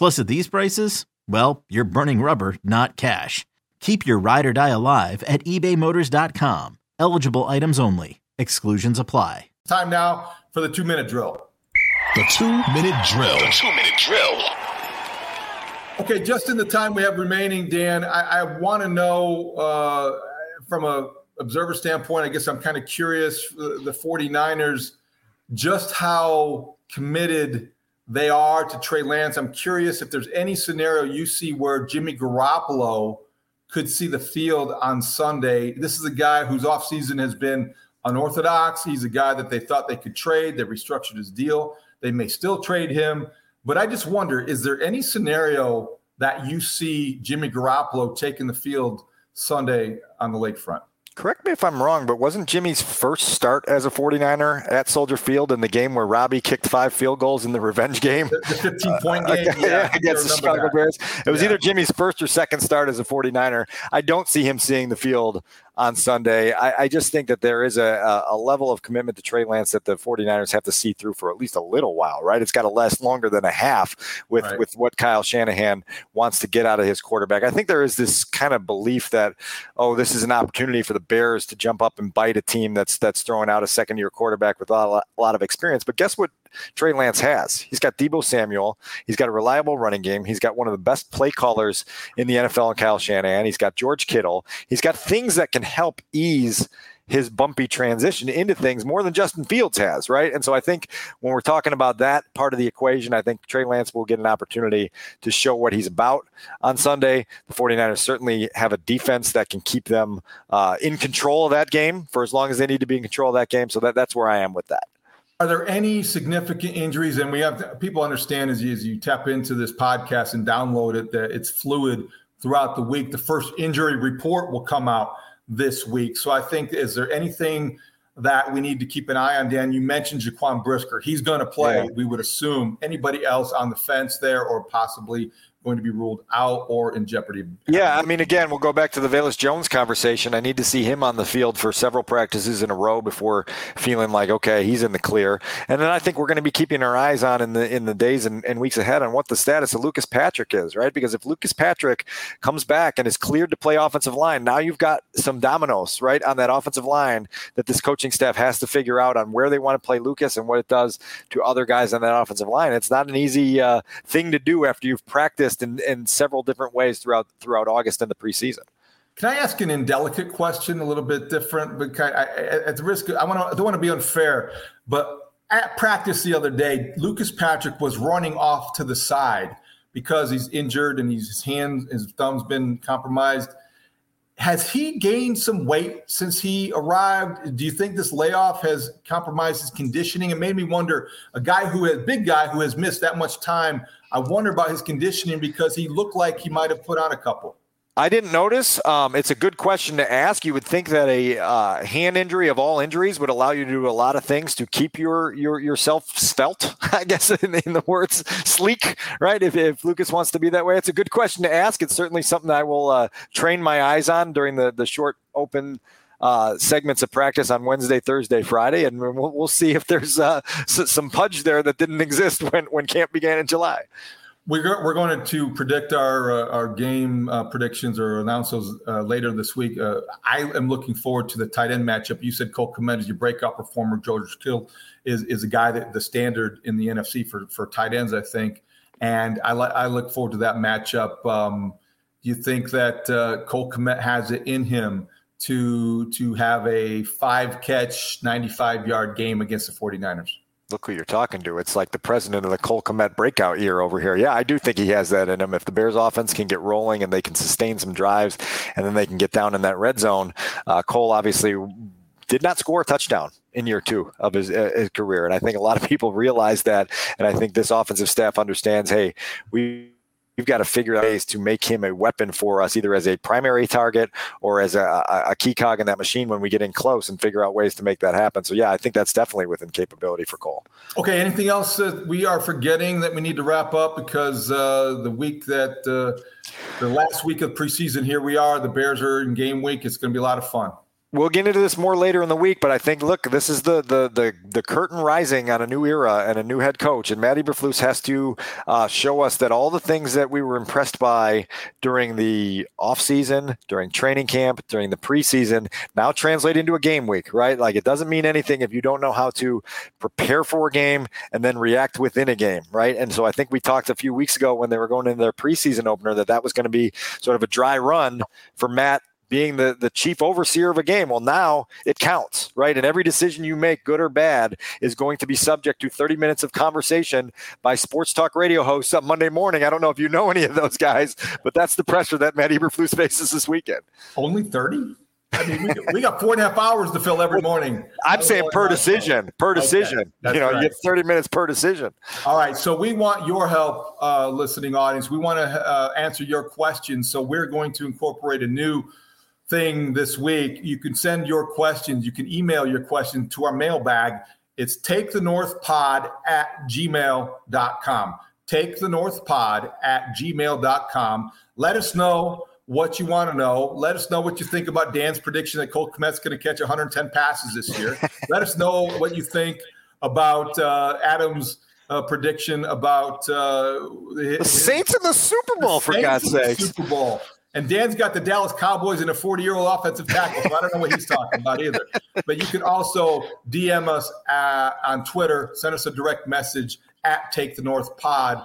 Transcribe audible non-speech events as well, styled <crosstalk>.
Plus, at these prices, well, you're burning rubber, not cash. Keep your ride or die alive at ebaymotors.com. Eligible items only. Exclusions apply. Time now for the two minute drill. The two minute drill. The two minute drill. Okay, just in the time we have remaining, Dan, I, I want to know uh, from a observer standpoint, I guess I'm kind of curious the 49ers, just how committed they are to Trey Lance. I'm curious if there's any scenario you see where Jimmy Garoppolo could see the field on Sunday. This is a guy whose offseason has been unorthodox. He's a guy that they thought they could trade. They restructured his deal. They may still trade him. But I just wonder is there any scenario that you see Jimmy Garoppolo taking the field Sunday on the lakefront? Correct me if I'm wrong, but wasn't Jimmy's first start as a 49er at Soldier Field in the game where Robbie kicked five field goals in the revenge game? The, the 15 point uh, game uh, yeah, <laughs> against the Chicago. Bears. It was yeah. either Jimmy's first or second start as a 49er. I don't see him seeing the field on Sunday. I, I, just think that there is a, a, level of commitment to Trey Lance that the 49ers have to see through for at least a little while, right? It's got to last longer than a half with, right. with what Kyle Shanahan wants to get out of his quarterback. I think there is this kind of belief that, oh, this is an opportunity for the Bears to jump up and bite a team that's that's throwing out a second year quarterback with a lot, a lot of experience. But guess what Trey Lance has. He's got Deebo Samuel. He's got a reliable running game. He's got one of the best play callers in the NFL in Kyle Shanahan. He's got George Kittle. He's got things that can help ease his bumpy transition into things more than Justin Fields has, right? And so I think when we're talking about that part of the equation, I think Trey Lance will get an opportunity to show what he's about on Sunday. The 49ers certainly have a defense that can keep them uh, in control of that game for as long as they need to be in control of that game. So that, that's where I am with that. Are there any significant injuries? And we have to, people understand as you, as you tap into this podcast and download it that it's fluid throughout the week. The first injury report will come out this week. So I think is there anything that we need to keep an eye on? Dan, you mentioned Jaquan Brisker. He's going to play. Yeah. We would assume anybody else on the fence there, or possibly going to be ruled out or in jeopardy. Yeah, I mean, again, we'll go back to the Velus Jones conversation. I need to see him on the field for several practices in a row before feeling like okay, he's in the clear. And then I think we're going to be keeping our eyes on in the in the days and, and weeks ahead on what the status of Lucas Patrick is, right? Because if Lucas Patrick comes back and is cleared to play offensive line, now you've got some dominoes right on that offensive line that this coaching staff has to figure out on where they want to play Lucas and what it does to other guys on that offensive line. It's not an easy uh, thing to do after you've practiced in, in several different ways throughout throughout August and the preseason. Can I ask an indelicate question, a little bit different? Because I, at the risk, I want to, I don't want to be unfair, but at practice the other day, Lucas Patrick was running off to the side because he's injured and his hand, his thumb's been compromised. Has he gained some weight since he arrived? Do you think this layoff has compromised his conditioning? It made me wonder a guy who has big guy who has missed that much time. I wonder about his conditioning because he looked like he might have put on a couple. I didn't notice. Um, it's a good question to ask. You would think that a uh, hand injury of all injuries would allow you to do a lot of things to keep your your yourself svelte. <laughs> I guess in, in the words sleek, right? If, if Lucas wants to be that way, it's a good question to ask. It's certainly something I will uh, train my eyes on during the the short open uh, segments of practice on Wednesday, Thursday, Friday, and we'll, we'll see if there's uh, some pudge there that didn't <laughs> exist when, when camp began in July. We're, we're going to predict our uh, our game uh, predictions or announce those uh, later this week. Uh, I am looking forward to the tight end matchup. You said Cole Kmet is your breakout performer. George Kittle is is a guy that the standard in the NFC for for tight ends, I think. And I, I look forward to that matchup. Um, do you think that Cole Kmet has it in him to to have a five catch, 95 yard game against the 49ers? Look who you're talking to. It's like the president of the Cole Kmet breakout year over here. Yeah, I do think he has that in him. If the Bears offense can get rolling and they can sustain some drives and then they can get down in that red zone, uh, Cole obviously did not score a touchdown in year two of his, uh, his, career. And I think a lot of people realize that. And I think this offensive staff understands hey, we. We've got to figure out ways to make him a weapon for us, either as a primary target or as a, a, key cog in that machine when we get in close and figure out ways to make that happen. So, yeah, I think that's definitely within capability for Cole. Okay. Anything else that we are forgetting that we need to wrap up? Because uh, the week that uh, the last week of preseason, here we are. The Bears are in game week. It's going to be a lot of fun we'll get into this more later in the week, but I think look, this is the the the, the curtain rising on a new era and a new head coach, and Matt Eberflus has to uh, show us that all the things that we were impressed by during the offseason, during training camp, during the preseason, now translate into a game week, right? Like it doesn't mean anything if you don't know how to prepare for a game and then react within a game, right? And so I think we talked a few weeks ago when they were going into their preseason opener that that was going to be sort of a dry run for Matt being the, the chief overseer of a game. Well, now it counts, right? And every decision you make, good or bad, is going to be subject to 30 minutes of conversation by sports talk radio hosts on Monday morning. I don't know if you know any of those guys, but that's the pressure that Matt Eberflus <laughs> faces this weekend. Only 30? I mean, we got, we got four and a half hours to fill every morning. I'm saying per decision, per decision. Okay, you know, right. you get 30 minutes per decision. All right. So we want your help, uh, listening audience. We want to uh, answer your questions. So we're going to incorporate a new thing this week. You can send your questions. You can email your question to our mailbag. It's take the north pod at gmail.com. Take the north pod at gmail.com. Let us know what you want to know. Let us know what you think about Dan's prediction that Cole Kmet's going to catch 110 passes this year. <laughs> Let us know what you think about uh, Adam's uh, prediction about uh, the Saints in the Super Bowl, for God's sake. Super Bowl. And Dan's got the Dallas Cowboys and a 40 year old offensive tackle. So I don't know what he's talking about either. But you can also DM us uh, on Twitter, send us a direct message at Take the North Pod.